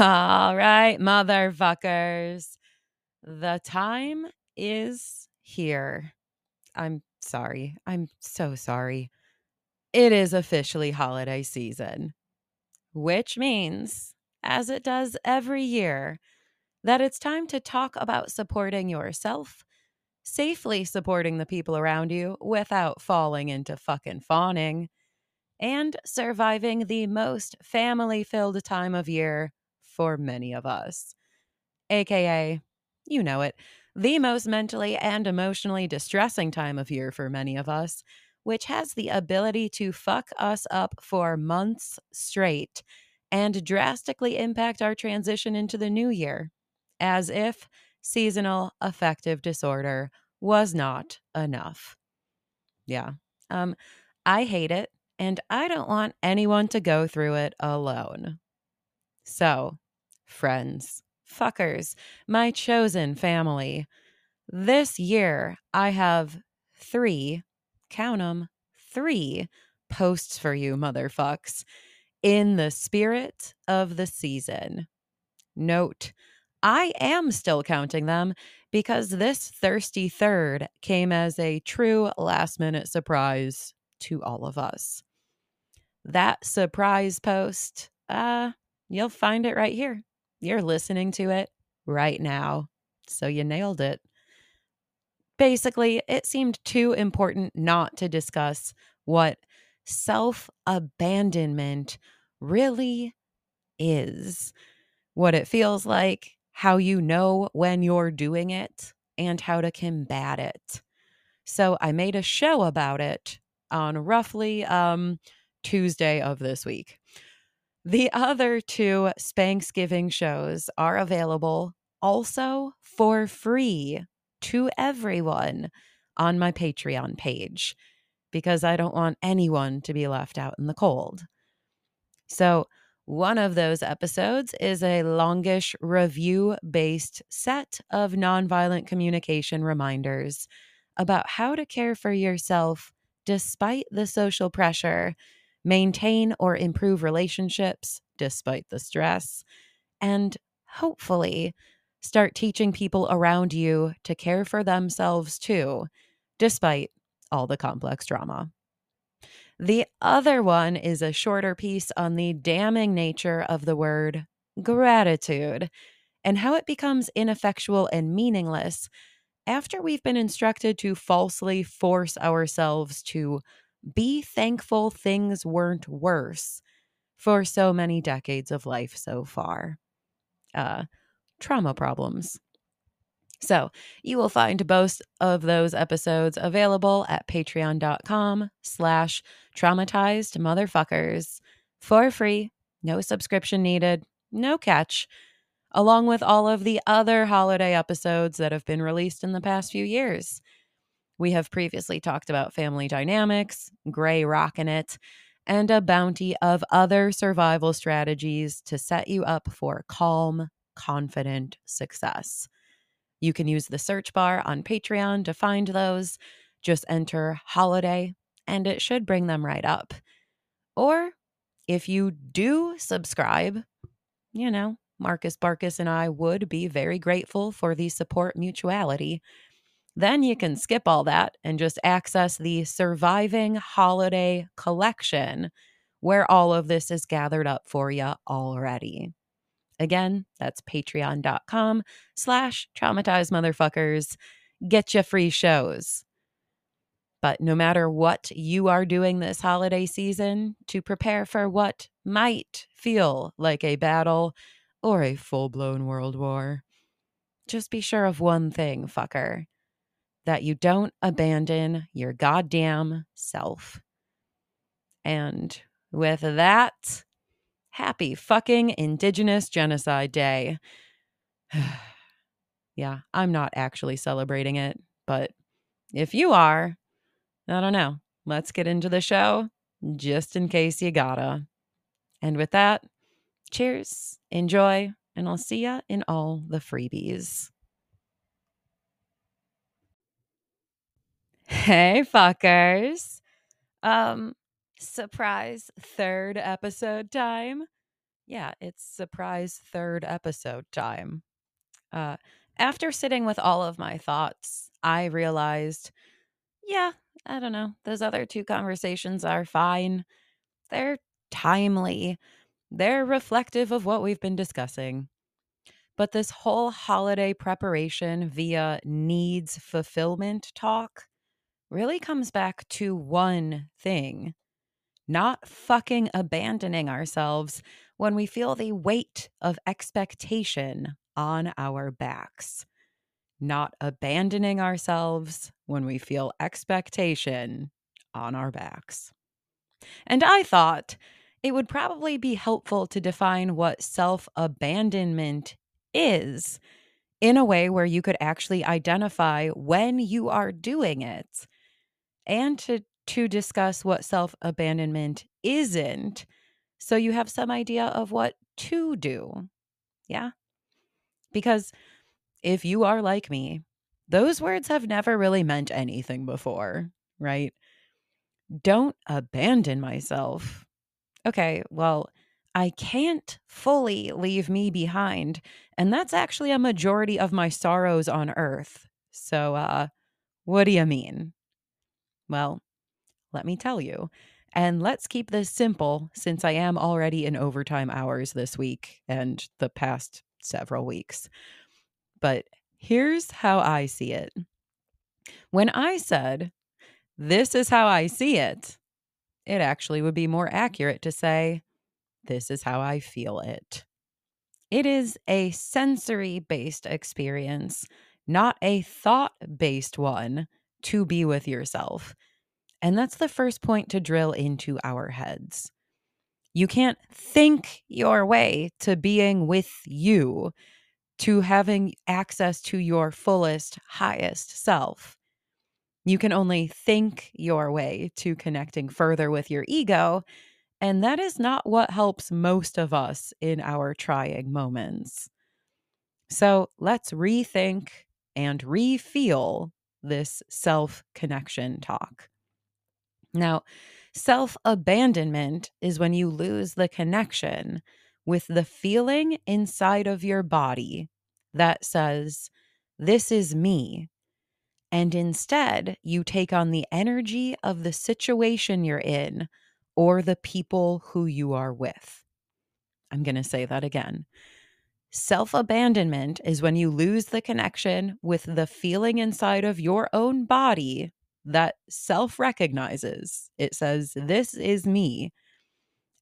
All right, motherfuckers. The time is here. I'm sorry. I'm so sorry. It is officially holiday season, which means, as it does every year, that it's time to talk about supporting yourself, safely supporting the people around you without falling into fucking fawning, and surviving the most family filled time of year for many of us. AKA, you know it, the most mentally and emotionally distressing time of year for many of us, which has the ability to fuck us up for months straight and drastically impact our transition into the new year, as if seasonal affective disorder was not enough. Yeah. Um, I hate it, and I don't want anyone to go through it alone. So, friends, fuckers, my chosen family, this year I have three, count them, three posts for you, motherfucks, in the spirit of the season. Note, I am still counting them because this thirsty third came as a true last minute surprise to all of us. That surprise post, uh, you'll find it right here. You're listening to it right now. So you nailed it. Basically, it seemed too important not to discuss what self abandonment really is, what it feels like, how you know when you're doing it, and how to combat it. So I made a show about it on roughly um, Tuesday of this week. The other two Spanksgiving shows are available also for free to everyone on my Patreon page because I don't want anyone to be left out in the cold. So, one of those episodes is a longish review based set of nonviolent communication reminders about how to care for yourself despite the social pressure, maintain or improve relationships despite the stress, and hopefully start teaching people around you to care for themselves too, despite all the complex drama. The other one is a shorter piece on the damning nature of the word gratitude and how it becomes ineffectual and meaningless after we've been instructed to falsely force ourselves to be thankful things weren't worse for so many decades of life so far. Uh, trauma problems. So you will find both of those episodes available at patreon.com slash traumatized motherfuckers for free, no subscription needed, no catch, along with all of the other holiday episodes that have been released in the past few years. We have previously talked about family dynamics, gray rocking it, and a bounty of other survival strategies to set you up for calm, confident success. You can use the search bar on Patreon to find those. Just enter holiday and it should bring them right up. Or if you do subscribe, you know, Marcus Barkus and I would be very grateful for the support mutuality. Then you can skip all that and just access the Surviving Holiday Collection, where all of this is gathered up for you already. Again, that's patreon.com slash traumatized motherfuckers. Get you free shows. But no matter what you are doing this holiday season to prepare for what might feel like a battle or a full blown world war, just be sure of one thing, fucker that you don't abandon your goddamn self. And with that, happy fucking Indigenous Genocide Day. yeah, I'm not actually celebrating it, but if you are, I don't know. Let's get into the show just in case you gotta. And with that, cheers, enjoy, and I'll see ya in all the freebies. Hey, fuckers. Um, surprise third episode time. Yeah, it's surprise third episode time. Uh, after sitting with all of my thoughts, I realized, yeah, I don't know, those other two conversations are fine. They're timely, they're reflective of what we've been discussing. But this whole holiday preparation via needs fulfillment talk really comes back to one thing not fucking abandoning ourselves when we feel the weight of expectation on our backs. Not abandoning ourselves when we feel expectation on our backs. And I thought it would probably be helpful to define what self abandonment is in a way where you could actually identify when you are doing it and to to discuss what self abandonment isn't so you have some idea of what to do. Yeah. Because if you are like me, those words have never really meant anything before, right? Don't abandon myself. Okay, well, I can't fully leave me behind. And that's actually a majority of my sorrows on earth. So, uh, what do you mean? Well, let me tell you. And let's keep this simple since I am already in overtime hours this week and the past several weeks. But here's how I see it. When I said, This is how I see it, it actually would be more accurate to say, This is how I feel it. It is a sensory based experience, not a thought based one to be with yourself. And that's the first point to drill into our heads. You can't think your way to being with you, to having access to your fullest, highest self. You can only think your way to connecting further with your ego. And that is not what helps most of us in our trying moments. So let's rethink and refeel this self connection talk. Now, self abandonment is when you lose the connection with the feeling inside of your body that says, This is me. And instead, you take on the energy of the situation you're in or the people who you are with. I'm going to say that again. Self abandonment is when you lose the connection with the feeling inside of your own body that self recognizes. It says, This is me.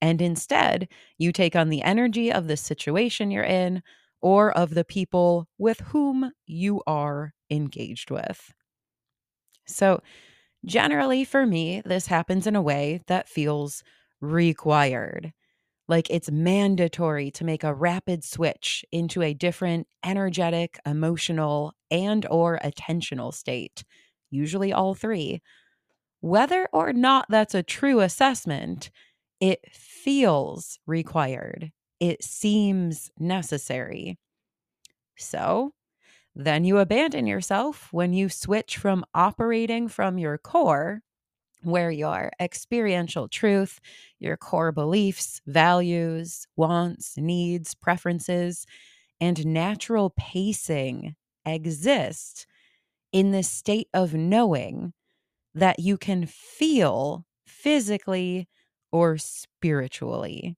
And instead, you take on the energy of the situation you're in or of the people with whom you are engaged with. So, generally for me, this happens in a way that feels required. Like it's mandatory to make a rapid switch into a different energetic, emotional, and or attentional state usually all three. Whether or not that's a true assessment, it feels required. It seems necessary. So, then you abandon yourself when you switch from operating from your core, where your experiential truth, your core beliefs, values, wants, needs, preferences, and natural pacing exist in the state of knowing that you can feel physically or spiritually.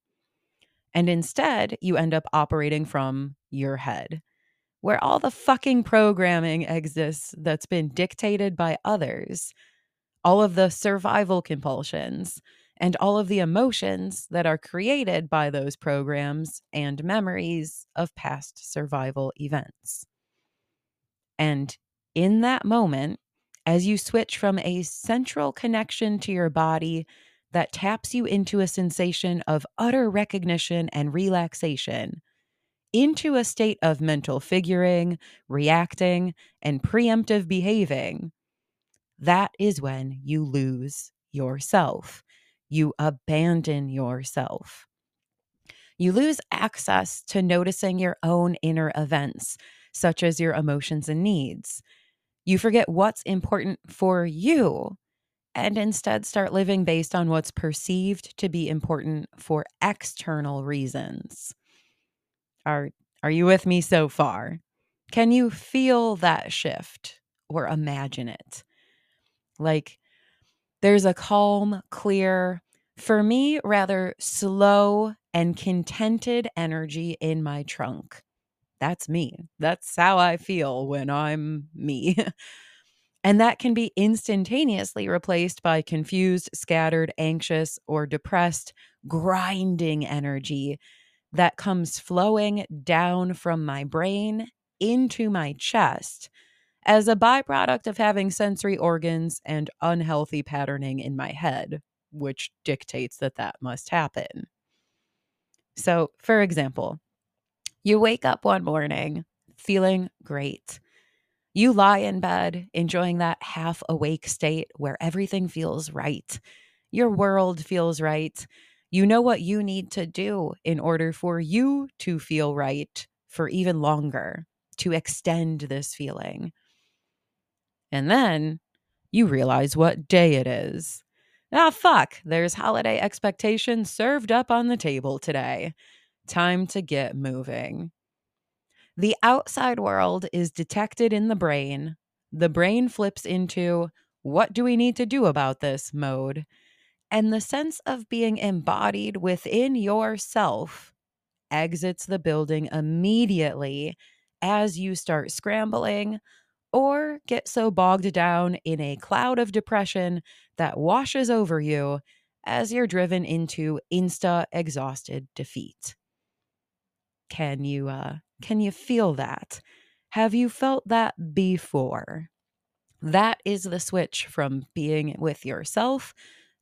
And instead, you end up operating from your head, where all the fucking programming exists that's been dictated by others, all of the survival compulsions, and all of the emotions that are created by those programs and memories of past survival events. And in that moment, as you switch from a central connection to your body that taps you into a sensation of utter recognition and relaxation, into a state of mental figuring, reacting, and preemptive behaving, that is when you lose yourself. You abandon yourself. You lose access to noticing your own inner events, such as your emotions and needs. You forget what's important for you and instead start living based on what's perceived to be important for external reasons. Are are you with me so far? Can you feel that shift or imagine it? Like there's a calm, clear, for me, rather slow and contented energy in my trunk. That's me. That's how I feel when I'm me. and that can be instantaneously replaced by confused, scattered, anxious, or depressed, grinding energy that comes flowing down from my brain into my chest as a byproduct of having sensory organs and unhealthy patterning in my head, which dictates that that must happen. So, for example, you wake up one morning feeling great. You lie in bed, enjoying that half awake state where everything feels right. Your world feels right. You know what you need to do in order for you to feel right for even longer, to extend this feeling. And then you realize what day it is. Ah, fuck, there's holiday expectations served up on the table today. Time to get moving. The outside world is detected in the brain. The brain flips into, what do we need to do about this mode? and the sense of being embodied within yourself exits the building immediately as you start scrambling or get so bogged down in a cloud of depression that washes over you as you're driven into insta exhausted defeat. Can you uh can you feel that? Have you felt that before? That is the switch from being with yourself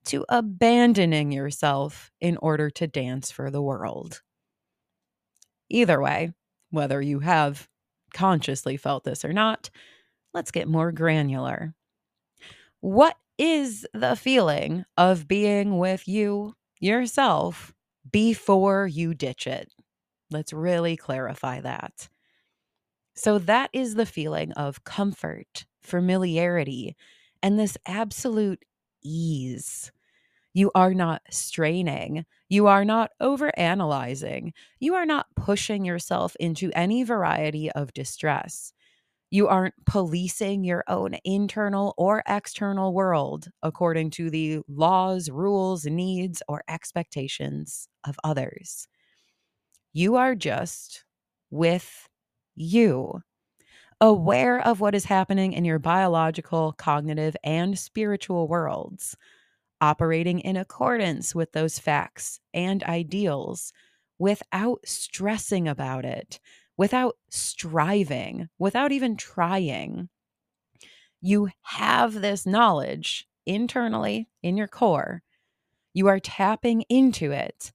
to abandoning yourself in order to dance for the world. Either way, whether you have consciously felt this or not, let's get more granular. What is the feeling of being with you, yourself, before you ditch it? Let's really clarify that. So, that is the feeling of comfort, familiarity, and this absolute ease. You are not straining. You are not overanalyzing. You are not pushing yourself into any variety of distress. You aren't policing your own internal or external world according to the laws, rules, needs, or expectations of others. You are just with you, aware of what is happening in your biological, cognitive, and spiritual worlds operating in accordance with those facts and ideals without stressing about it, without striving, without even trying. You have this knowledge internally in your core. You are tapping into it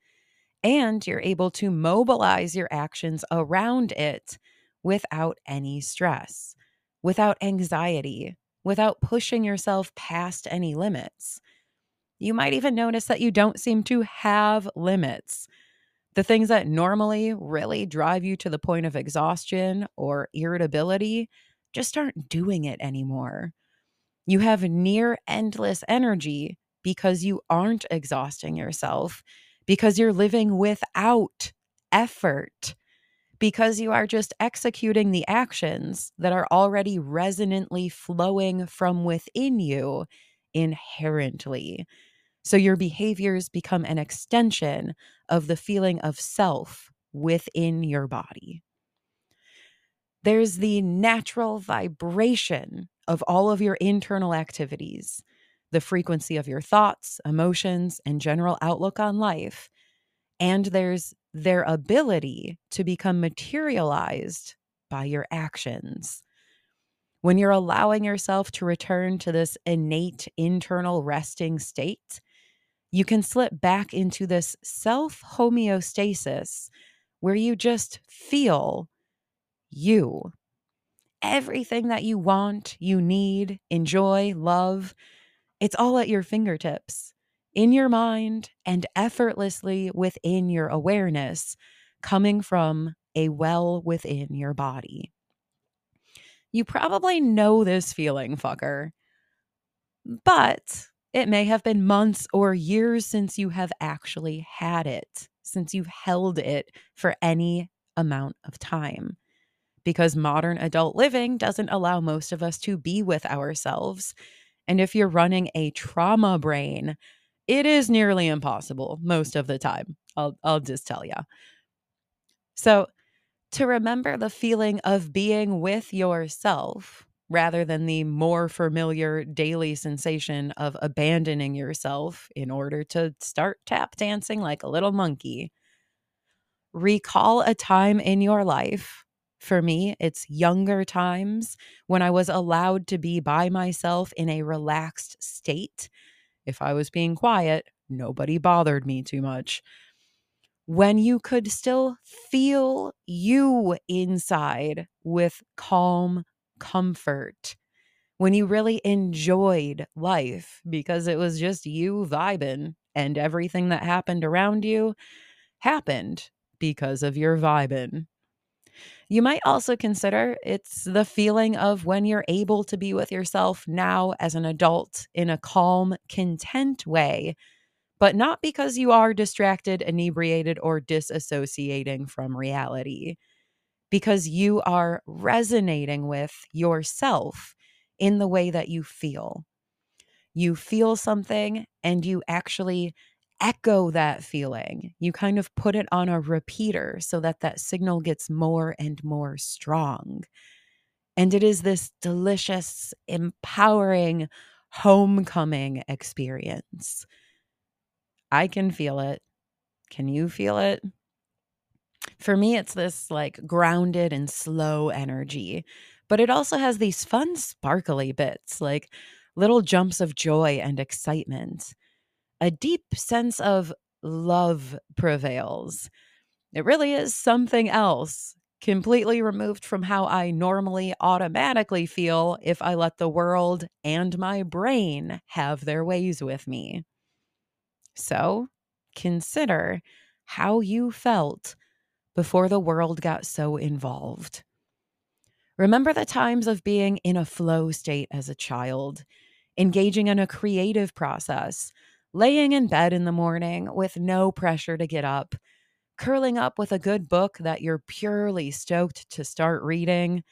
and you're able to mobilize your actions around it without any stress, without anxiety, without pushing yourself past any limits. You might even notice that you don't seem to have limits. The things that normally really drive you to the point of exhaustion or irritability just aren't doing it anymore. You have near endless energy because you aren't exhausting yourself, because you're living without effort, because you are just executing the actions that are already resonantly flowing from within you inherently. So your behaviors become an extension of the feeling of self within your body. There's the natural vibration of all of your internal activities, the frequency of your thoughts, emotions, and general outlook on life. And there's their ability to become materialized by your actions. When you're allowing yourself to return to this innate internal resting state, you can slip back into this self homeostasis where you just feel you. Everything that you want, you need, enjoy, love, it's all at your fingertips, in your mind, and effortlessly within your awareness, coming from a well within your body. You probably know this feeling, fucker. But It may have been months or years since you have actually had it, since you've held it for any amount of time. Because modern adult living doesn't allow most of us to be with ourselves. And if you're running a trauma brain, it is nearly impossible most of the time. I'll, I'll just tell you. So, to remember the feeling of being with yourself rather than the more familiar daily sensation of abandoning yourself in order to start tap dancing like a little monkey. Recall a time in your life. For me, it's younger times when I was allowed to be by myself in a relaxed state. If I was being quiet, nobody bothered me too much when you could still feel you inside with calm comfort, when you really enjoyed life because it was just you vibing and everything that happened around you happened because of your vibing. You might also consider it's the feeling of when you're able to be with yourself now as an adult in a calm, content way but not because you are distracted, inebriated, or disassociating from reality, because you are resonating with yourself in the way that you feel. You feel something and you actually echo that feeling. You kind of put it on a repeater so that that signal gets more and more strong. And it is this delicious, empowering homecoming experience I can feel it. Can you feel it? For me, it's this like grounded and slow energy, but it also has these fun, sparkly bits, like little jumps of joy and excitement. A deep sense of love prevails. It really is something else, completely removed from how I normally automatically feel if I let the world and my brain have their ways with me. So consider how you felt before the world got so involved. Remember the times of being in a flow state as a child, engaging in a creative process, laying in bed in the morning with no pressure to get up, curling up with a good book that you're purely stoked to start reading,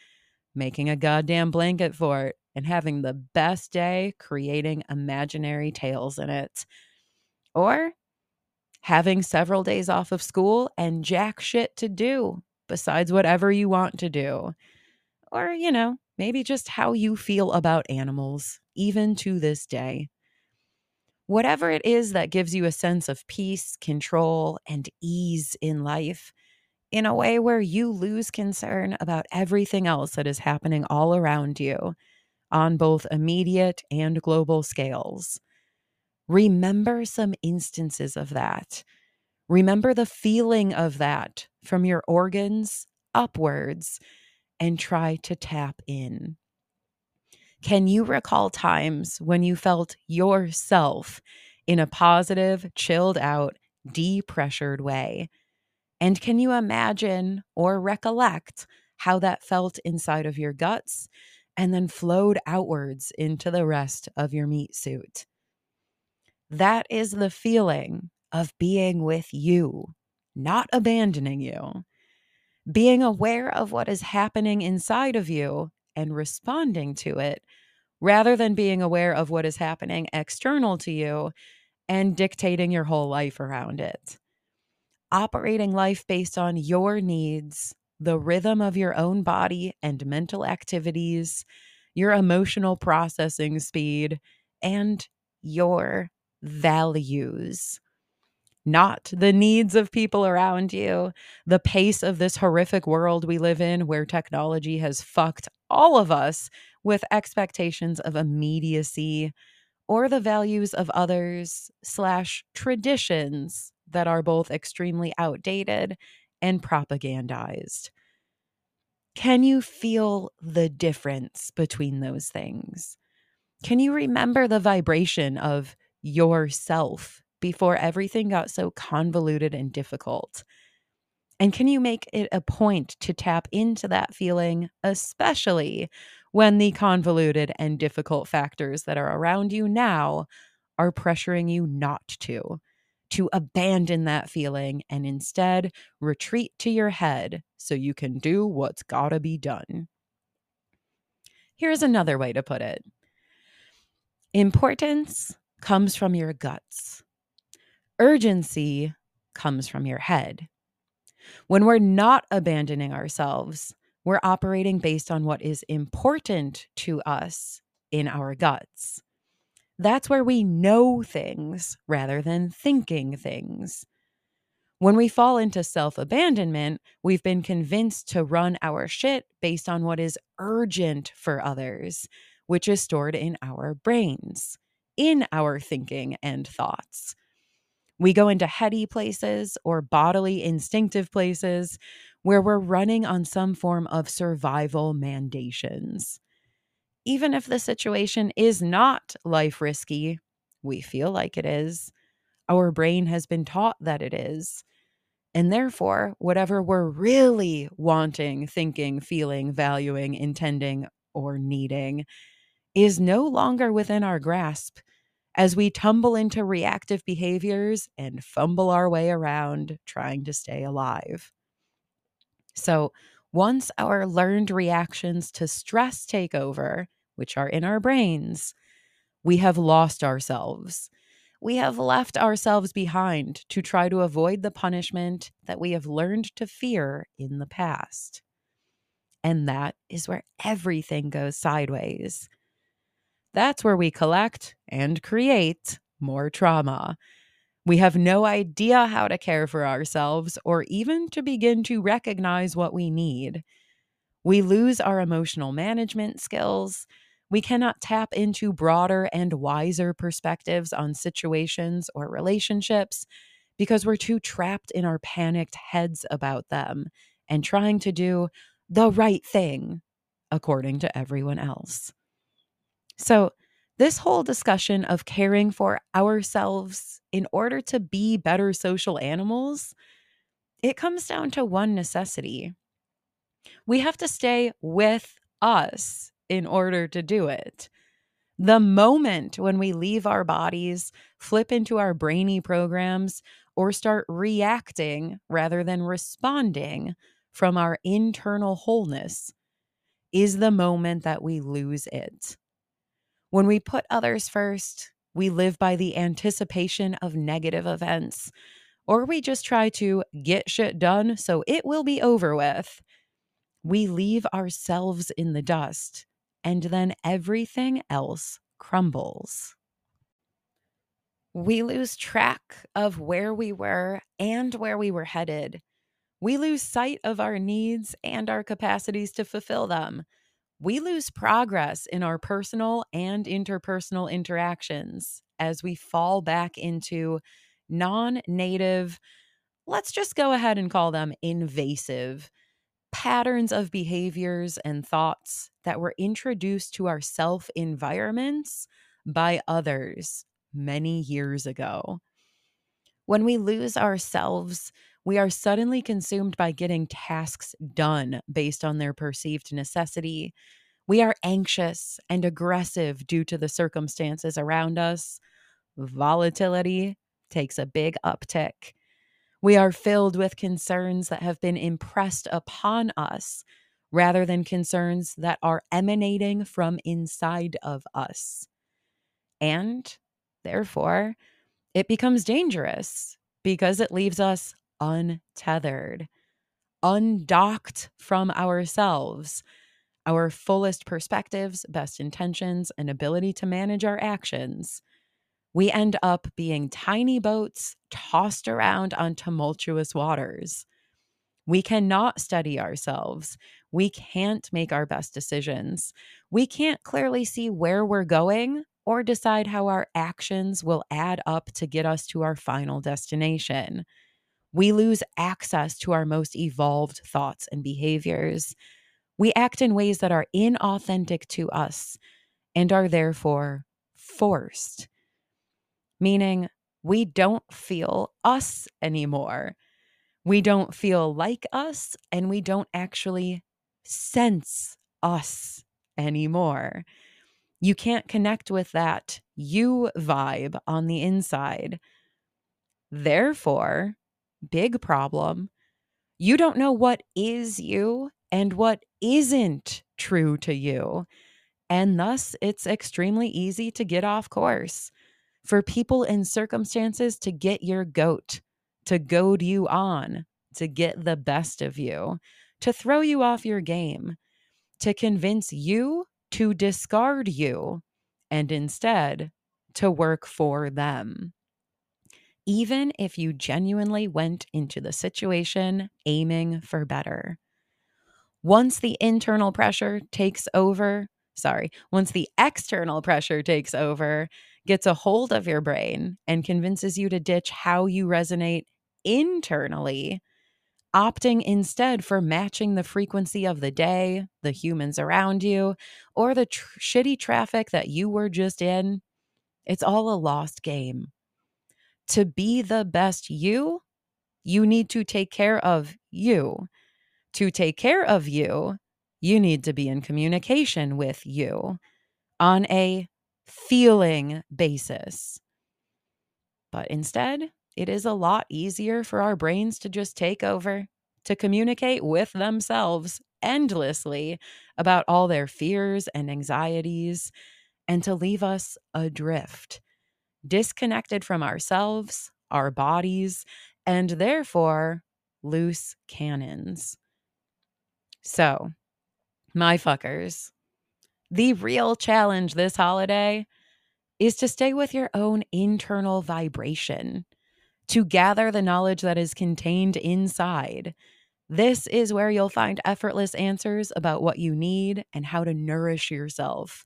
making a goddamn blanket for it, and having the best day creating imaginary tales in it or having several days off of school and jack shit to do besides whatever you want to do. Or, you know, maybe just how you feel about animals, even to this day. Whatever it is that gives you a sense of peace, control, and ease in life, in a way where you lose concern about everything else that is happening all around you on both immediate and global scales. Remember some instances of that. Remember the feeling of that from your organs upwards and try to tap in. Can you recall times when you felt yourself in a positive, chilled out, depressured way? And can you imagine or recollect how that felt inside of your guts and then flowed outwards into the rest of your meat suit? That is the feeling of being with you, not abandoning you. Being aware of what is happening inside of you and responding to it, rather than being aware of what is happening external to you and dictating your whole life around it. Operating life based on your needs, the rhythm of your own body and mental activities, your emotional processing speed, and your values, not the needs of people around you, the pace of this horrific world we live in where technology has fucked all of us with expectations of immediacy or the values of others slash traditions that are both extremely outdated and propagandized. Can you feel the difference between those things? Can you remember the vibration of yourself before everything got so convoluted and difficult? And can you make it a point to tap into that feeling, especially when the convoluted and difficult factors that are around you now are pressuring you not to, to abandon that feeling and instead retreat to your head so you can do what's gotta be done. Here's another way to put it importance comes from your guts, urgency comes from your head. When we're not abandoning ourselves, we're operating based on what is important to us in our guts. That's where we know things rather than thinking things. When we fall into self abandonment, we've been convinced to run our shit based on what is urgent for others, which is stored in our brains, in our thinking and thoughts. We go into heady places or bodily instinctive places where we're running on some form of survival mandations. Even if the situation is not life risky, we feel like it is. Our brain has been taught that it is. And therefore, whatever we're really wanting, thinking, feeling, valuing, intending, or needing is no longer within our grasp as we tumble into reactive behaviors and fumble our way around trying to stay alive. So, once our learned reactions to stress take over, which are in our brains, we have lost ourselves. We have left ourselves behind to try to avoid the punishment that we have learned to fear in the past. And that is where everything goes sideways. That's where we collect and create more trauma. We have no idea how to care for ourselves or even to begin to recognize what we need. We lose our emotional management skills. We cannot tap into broader and wiser perspectives on situations or relationships because we're too trapped in our panicked heads about them and trying to do the right thing according to everyone else. So, this whole discussion of caring for ourselves in order to be better social animals, it comes down to one necessity. We have to stay with us in order to do it. The moment when we leave our bodies, flip into our brainy programs, or start reacting rather than responding from our internal wholeness is the moment that we lose it. When we put others first, we live by the anticipation of negative events, or we just try to get shit done so it will be over with. We leave ourselves in the dust, and then everything else crumbles. We lose track of where we were and where we were headed. We lose sight of our needs and our capacities to fulfill them we lose progress in our personal and interpersonal interactions as we fall back into non native, let's just go ahead and call them invasive patterns of behaviors and thoughts that were introduced to our self environments by others many years ago. When we lose ourselves, we are suddenly consumed by getting tasks done based on their perceived necessity. We are anxious and aggressive due to the circumstances around us. Volatility takes a big uptick. We are filled with concerns that have been impressed upon us rather than concerns that are emanating from inside of us. And therefore, it becomes dangerous because it leaves us untethered, undocked from ourselves, our fullest perspectives, best intentions, and ability to manage our actions. We end up being tiny boats tossed around on tumultuous waters. We cannot study ourselves. We can't make our best decisions. We can't clearly see where we're going or decide how our actions will add up to get us to our final destination we lose access to our most evolved thoughts and behaviors. We act in ways that are inauthentic to us and are therefore forced, meaning we don't feel us anymore. We don't feel like us, and we don't actually sense us anymore. You can't connect with that you vibe on the inside. Therefore, big problem, you don't know what is you and what isn't true to you. And thus, it's extremely easy to get off course for people and circumstances to get your goat, to goad you on, to get the best of you, to throw you off your game, to convince you to discard you and instead to work for them. Even if you genuinely went into the situation aiming for better. Once the internal pressure takes over, sorry, once the external pressure takes over, gets a hold of your brain and convinces you to ditch how you resonate internally, opting instead for matching the frequency of the day, the humans around you, or the tr- shitty traffic that you were just in, it's all a lost game. To be the best you, you need to take care of you. To take care of you, you need to be in communication with you on a feeling basis. But instead, it is a lot easier for our brains to just take over, to communicate with themselves endlessly about all their fears and anxieties, and to leave us adrift, disconnected from ourselves, our bodies, and therefore loose cannons. So, my fuckers, the real challenge this holiday is to stay with your own internal vibration, to gather the knowledge that is contained inside. This is where you'll find effortless answers about what you need and how to nourish yourself,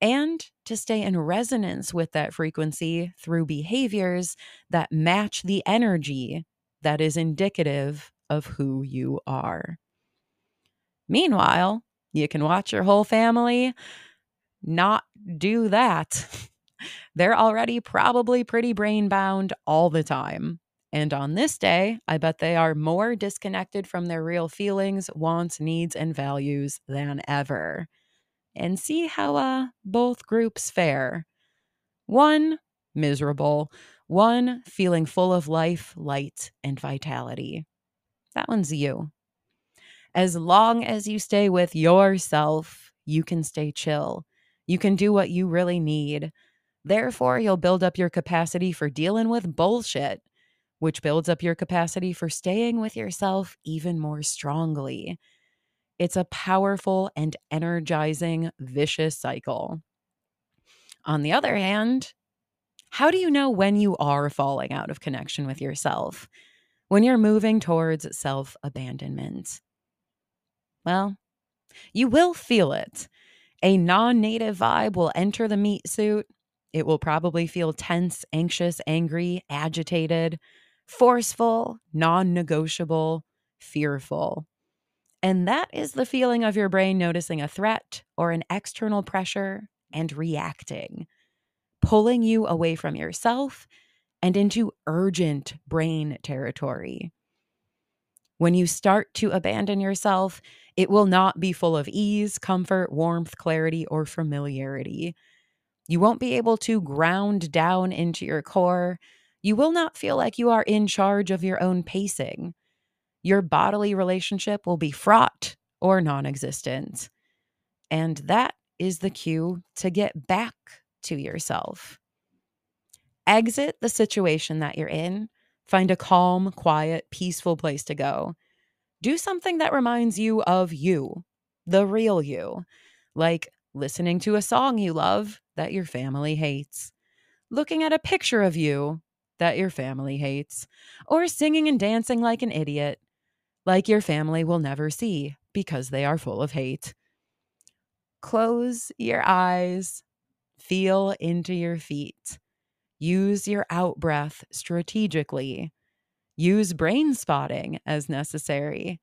and to stay in resonance with that frequency through behaviors that match the energy that is indicative of who you are. Meanwhile, you can watch your whole family not do that. They're already probably pretty brain bound all the time. And on this day, I bet they are more disconnected from their real feelings, wants, needs, and values than ever. And see how uh, both groups fare. One, miserable. One, feeling full of life, light, and vitality. That one's you. As long as you stay with yourself, you can stay chill. You can do what you really need. Therefore, you'll build up your capacity for dealing with bullshit, which builds up your capacity for staying with yourself even more strongly. It's a powerful and energizing, vicious cycle. On the other hand, how do you know when you are falling out of connection with yourself? When you're moving towards self abandonment? Well, you will feel it. A non native vibe will enter the meat suit. It will probably feel tense, anxious, angry, agitated, forceful, non negotiable, fearful. And that is the feeling of your brain noticing a threat or an external pressure and reacting, pulling you away from yourself and into urgent brain territory. When you start to abandon yourself, it will not be full of ease, comfort, warmth, clarity, or familiarity. You won't be able to ground down into your core. You will not feel like you are in charge of your own pacing. Your bodily relationship will be fraught or non existent. And that is the cue to get back to yourself. Exit the situation that you're in, find a calm, quiet, peaceful place to go do something that reminds you of you, the real you, like listening to a song you love that your family hates, looking at a picture of you that your family hates, or singing and dancing like an idiot, like your family will never see because they are full of hate. Close your eyes, feel into your feet. Use your out breath strategically Use brain spotting as necessary.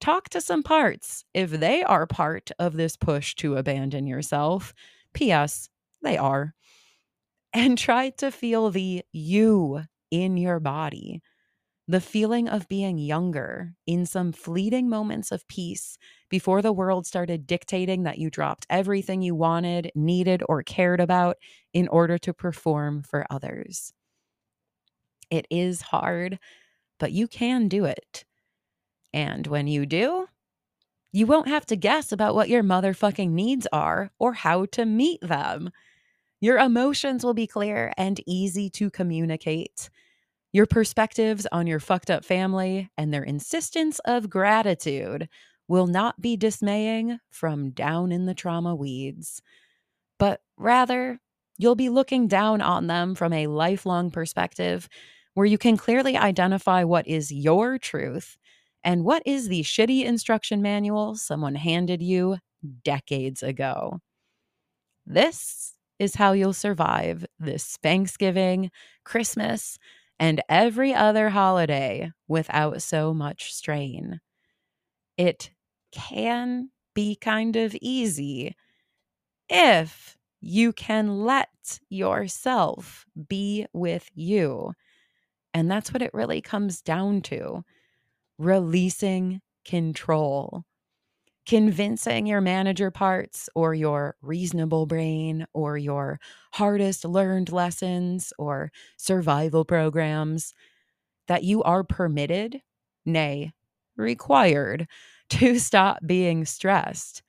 Talk to some parts if they are part of this push to abandon yourself. P.S. They are. And try to feel the you in your body. The feeling of being younger in some fleeting moments of peace before the world started dictating that you dropped everything you wanted, needed, or cared about in order to perform for others. It is hard, but you can do it. And when you do, you won't have to guess about what your motherfucking needs are or how to meet them. Your emotions will be clear and easy to communicate. Your perspectives on your fucked up family and their insistence of gratitude will not be dismaying from down in the trauma weeds, but rather, you'll be looking down on them from a lifelong perspective where you can clearly identify what is your truth and what is the shitty instruction manual someone handed you decades ago. This is how you'll survive this Thanksgiving, Christmas, and every other holiday without so much strain. It can be kind of easy if you can let yourself be with you. And that's what it really comes down to releasing control, convincing your manager parts or your reasonable brain or your hardest learned lessons or survival programs that you are permitted, nay, required to stop being stressed,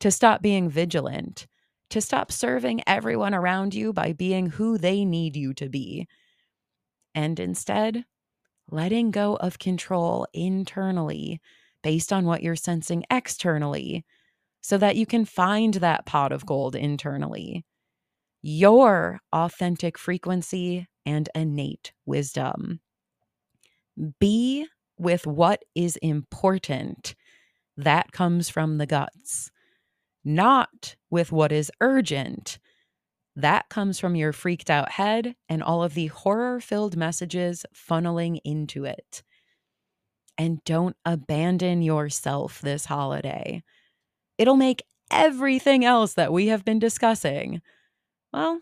to stop being vigilant, to stop serving everyone around you by being who they need you to be. And instead, letting go of control internally based on what you're sensing externally so that you can find that pot of gold internally. Your authentic frequency and innate wisdom. Be with what is important. That comes from the guts, not with what is urgent that comes from your freaked out head and all of the horror filled messages funneling into it. And don't abandon yourself this holiday. It'll make everything else that we have been discussing, well,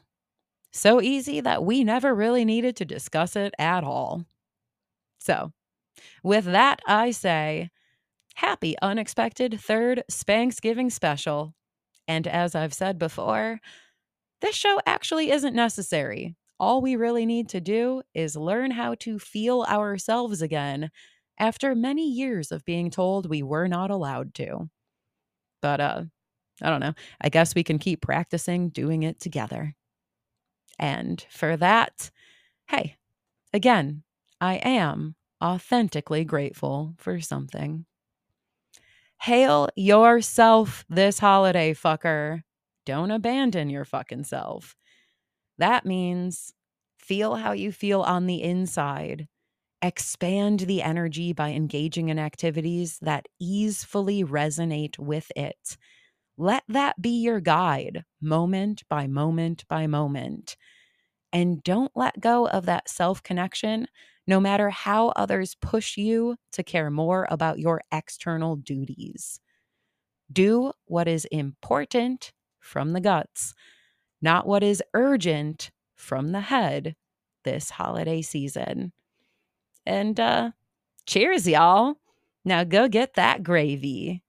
so easy that we never really needed to discuss it at all. So, with that, I say, happy unexpected third Spanksgiving special. And as I've said before, this show actually isn't necessary. All we really need to do is learn how to feel ourselves again after many years of being told we were not allowed to. But uh I don't know. I guess we can keep practicing doing it together. And for that, hey, again, I am authentically grateful for something. Hail yourself this holiday, fucker. Don't abandon your fucking self. That means feel how you feel on the inside. Expand the energy by engaging in activities that easily resonate with it. Let that be your guide, moment by moment by moment. And don't let go of that self connection, no matter how others push you to care more about your external duties. Do what is important from the guts, not what is urgent from the head this holiday season. And uh, cheers, y'all. Now go get that gravy.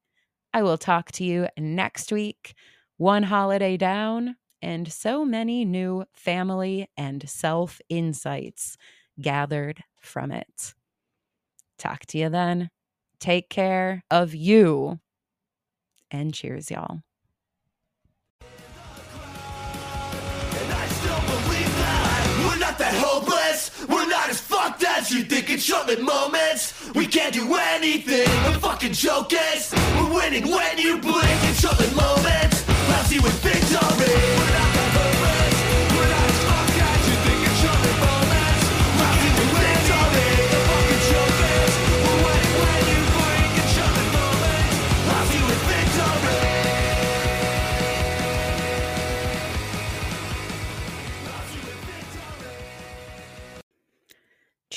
I will talk to you next week. One holiday down, and so many new family and self insights gathered from it. Talk to you then. Take care of you. And cheers, y'all. Fucked you think in short-lived moments. We can't do anything. A fucking joke is we're winning when you blink in short-lived moments. Lousy with victory.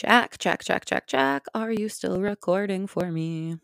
Check, check, check, check, check. Are you still recording for me?